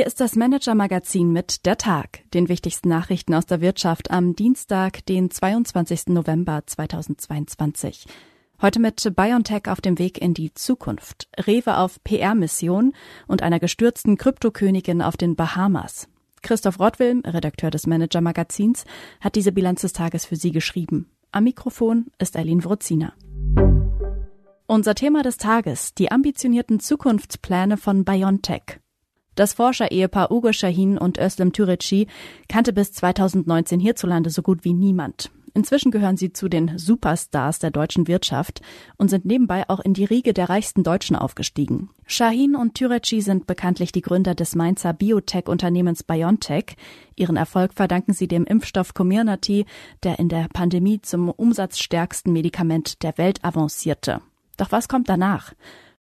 Hier ist das Manager-Magazin mit Der Tag, den wichtigsten Nachrichten aus der Wirtschaft am Dienstag, den 22. November 2022. Heute mit BioNTech auf dem Weg in die Zukunft, Rewe auf PR-Mission und einer gestürzten Kryptokönigin auf den Bahamas. Christoph Rottwilm, Redakteur des Manager-Magazins, hat diese Bilanz des Tages für Sie geschrieben. Am Mikrofon ist Eileen Wruzina. Unser Thema des Tages, die ambitionierten Zukunftspläne von BioNTech. Das Forscher-Ehepaar Ugo Shahin und Özlem Türeci kannte bis 2019 hierzulande so gut wie niemand. Inzwischen gehören sie zu den Superstars der deutschen Wirtschaft und sind nebenbei auch in die Riege der reichsten Deutschen aufgestiegen. Shahin und Türeci sind bekanntlich die Gründer des Mainzer Biotech-Unternehmens BioNTech. Ihren Erfolg verdanken sie dem Impfstoff Comirnaty, der in der Pandemie zum umsatzstärksten Medikament der Welt avancierte. Doch was kommt danach?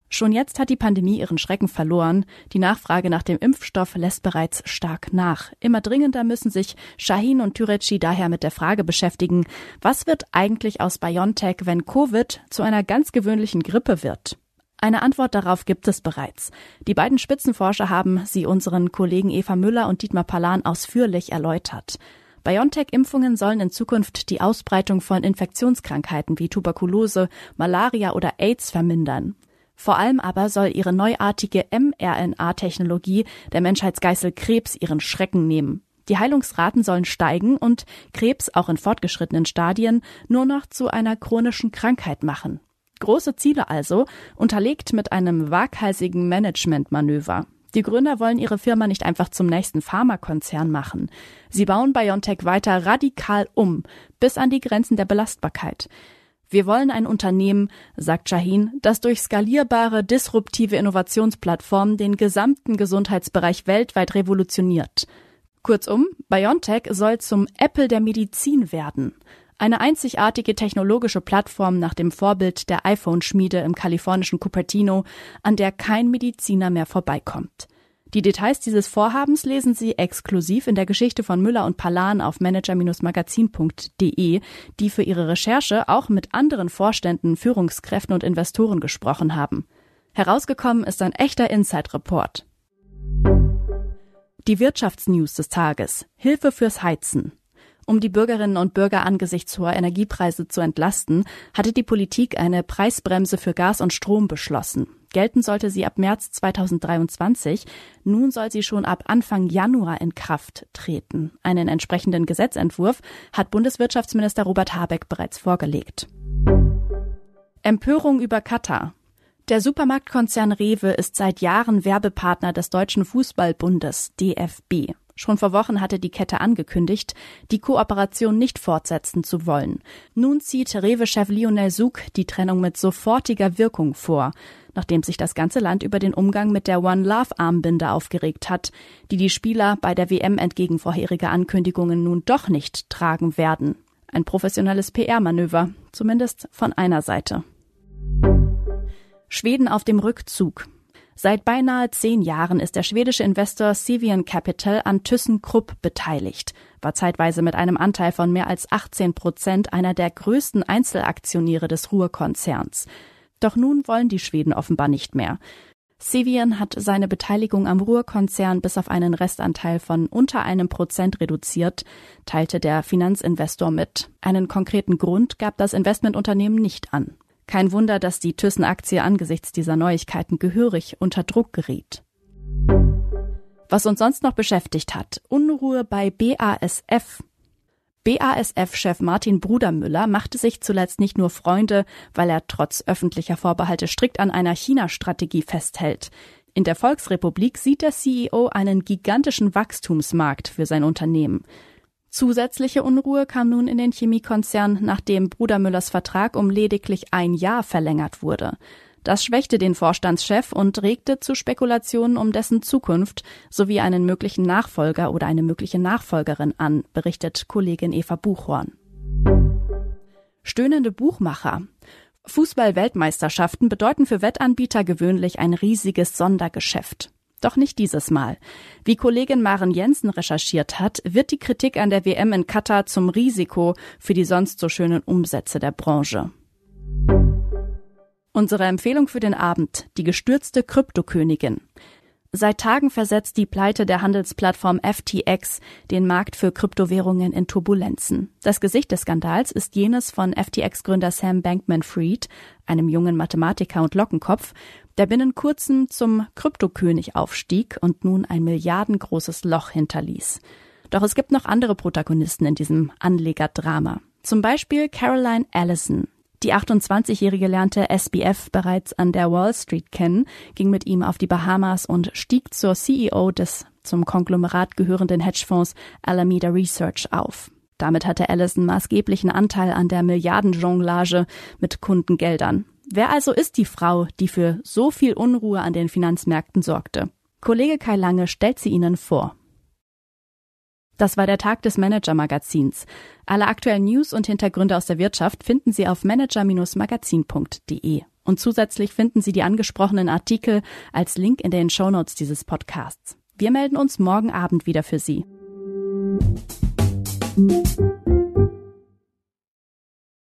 Schon jetzt hat die Pandemie ihren Schrecken verloren. Die Nachfrage nach dem Impfstoff lässt bereits stark nach. Immer dringender müssen sich Shahin und Türeci daher mit der Frage beschäftigen, was wird eigentlich aus BioNTech, wenn Covid zu einer ganz gewöhnlichen Grippe wird? Eine Antwort darauf gibt es bereits. Die beiden Spitzenforscher haben sie unseren Kollegen Eva Müller und Dietmar Palan ausführlich erläutert. BioNTech-Impfungen sollen in Zukunft die Ausbreitung von Infektionskrankheiten wie Tuberkulose, Malaria oder AIDS vermindern. Vor allem aber soll ihre neuartige mRNA-Technologie der Menschheitsgeißel Krebs ihren Schrecken nehmen. Die Heilungsraten sollen steigen und Krebs auch in fortgeschrittenen Stadien nur noch zu einer chronischen Krankheit machen. Große Ziele also, unterlegt mit einem waghalsigen Managementmanöver. Die Gründer wollen ihre Firma nicht einfach zum nächsten Pharmakonzern machen. Sie bauen BioNTech weiter radikal um, bis an die Grenzen der Belastbarkeit. Wir wollen ein Unternehmen, sagt Shahin, das durch skalierbare, disruptive Innovationsplattformen den gesamten Gesundheitsbereich weltweit revolutioniert. Kurzum, BioNTech soll zum Apple der Medizin werden. Eine einzigartige technologische Plattform nach dem Vorbild der iPhone-Schmiede im kalifornischen Cupertino, an der kein Mediziner mehr vorbeikommt. Die Details dieses Vorhabens lesen Sie exklusiv in der Geschichte von Müller und Palan auf manager-magazin.de, die für ihre Recherche auch mit anderen Vorständen, Führungskräften und Investoren gesprochen haben. Herausgekommen ist ein echter Inside-Report. Die Wirtschaftsnews des Tages. Hilfe fürs Heizen. Um die Bürgerinnen und Bürger angesichts hoher Energiepreise zu entlasten, hatte die Politik eine Preisbremse für Gas und Strom beschlossen. Gelten sollte sie ab März 2023. Nun soll sie schon ab Anfang Januar in Kraft treten. Einen entsprechenden Gesetzentwurf hat Bundeswirtschaftsminister Robert Habeck bereits vorgelegt. Empörung über Katar. Der Supermarktkonzern Rewe ist seit Jahren Werbepartner des Deutschen Fußballbundes DFB. Schon vor Wochen hatte die Kette angekündigt, die Kooperation nicht fortsetzen zu wollen. Nun zieht Rewe-Chef Lionel Sug die Trennung mit sofortiger Wirkung vor, nachdem sich das ganze Land über den Umgang mit der One Love Armbinde aufgeregt hat, die die Spieler bei der WM entgegen vorheriger Ankündigungen nun doch nicht tragen werden. Ein professionelles PR-Manöver, zumindest von einer Seite. Schweden auf dem Rückzug. Seit beinahe zehn Jahren ist der schwedische Investor Sivian Capital an ThyssenKrupp beteiligt, war zeitweise mit einem Anteil von mehr als 18 Prozent einer der größten Einzelaktionäre des Ruhrkonzerns. Doch nun wollen die Schweden offenbar nicht mehr. Sivian hat seine Beteiligung am Ruhrkonzern bis auf einen Restanteil von unter einem Prozent reduziert, teilte der Finanzinvestor mit. Einen konkreten Grund gab das Investmentunternehmen nicht an. Kein Wunder, dass die Thyssen-Aktie angesichts dieser Neuigkeiten gehörig unter Druck geriet. Was uns sonst noch beschäftigt hat, Unruhe bei BASF. BASF-Chef Martin Brudermüller machte sich zuletzt nicht nur Freunde, weil er trotz öffentlicher Vorbehalte strikt an einer China-Strategie festhält. In der Volksrepublik sieht der CEO einen gigantischen Wachstumsmarkt für sein Unternehmen. Zusätzliche Unruhe kam nun in den Chemiekonzern, nachdem Bruder Müllers Vertrag um lediglich ein Jahr verlängert wurde. Das schwächte den Vorstandschef und regte zu Spekulationen um dessen Zukunft sowie einen möglichen Nachfolger oder eine mögliche Nachfolgerin an, berichtet Kollegin Eva Buchhorn. Stöhnende Buchmacher. Fußball-Weltmeisterschaften bedeuten für Wettanbieter gewöhnlich ein riesiges Sondergeschäft. Doch nicht dieses Mal. Wie Kollegin Maren Jensen recherchiert hat, wird die Kritik an der WM in Katar zum Risiko für die sonst so schönen Umsätze der Branche. Unsere Empfehlung für den Abend, die gestürzte Kryptokönigin. Seit Tagen versetzt die Pleite der Handelsplattform FTX den Markt für Kryptowährungen in Turbulenzen. Das Gesicht des Skandals ist jenes von FTX-Gründer Sam Bankman-Fried, einem jungen Mathematiker und Lockenkopf, der binnen kurzem zum Kryptokönig aufstieg und nun ein milliardengroßes Loch hinterließ. Doch es gibt noch andere Protagonisten in diesem Anlegerdrama. Zum Beispiel Caroline Allison, die 28-Jährige lernte SBF bereits an der Wall Street kennen, ging mit ihm auf die Bahamas und stieg zur CEO des zum Konglomerat gehörenden Hedgefonds Alameda Research auf. Damit hatte Allison maßgeblichen Anteil an der Milliardenjonglage mit Kundengeldern. Wer also ist die Frau, die für so viel Unruhe an den Finanzmärkten sorgte? Kollege Kai Lange stellt sie Ihnen vor. Das war der Tag des Manager-Magazins. Alle aktuellen News und Hintergründe aus der Wirtschaft finden Sie auf manager-magazin.de. Und zusätzlich finden Sie die angesprochenen Artikel als Link in den Shownotes dieses Podcasts. Wir melden uns morgen Abend wieder für Sie.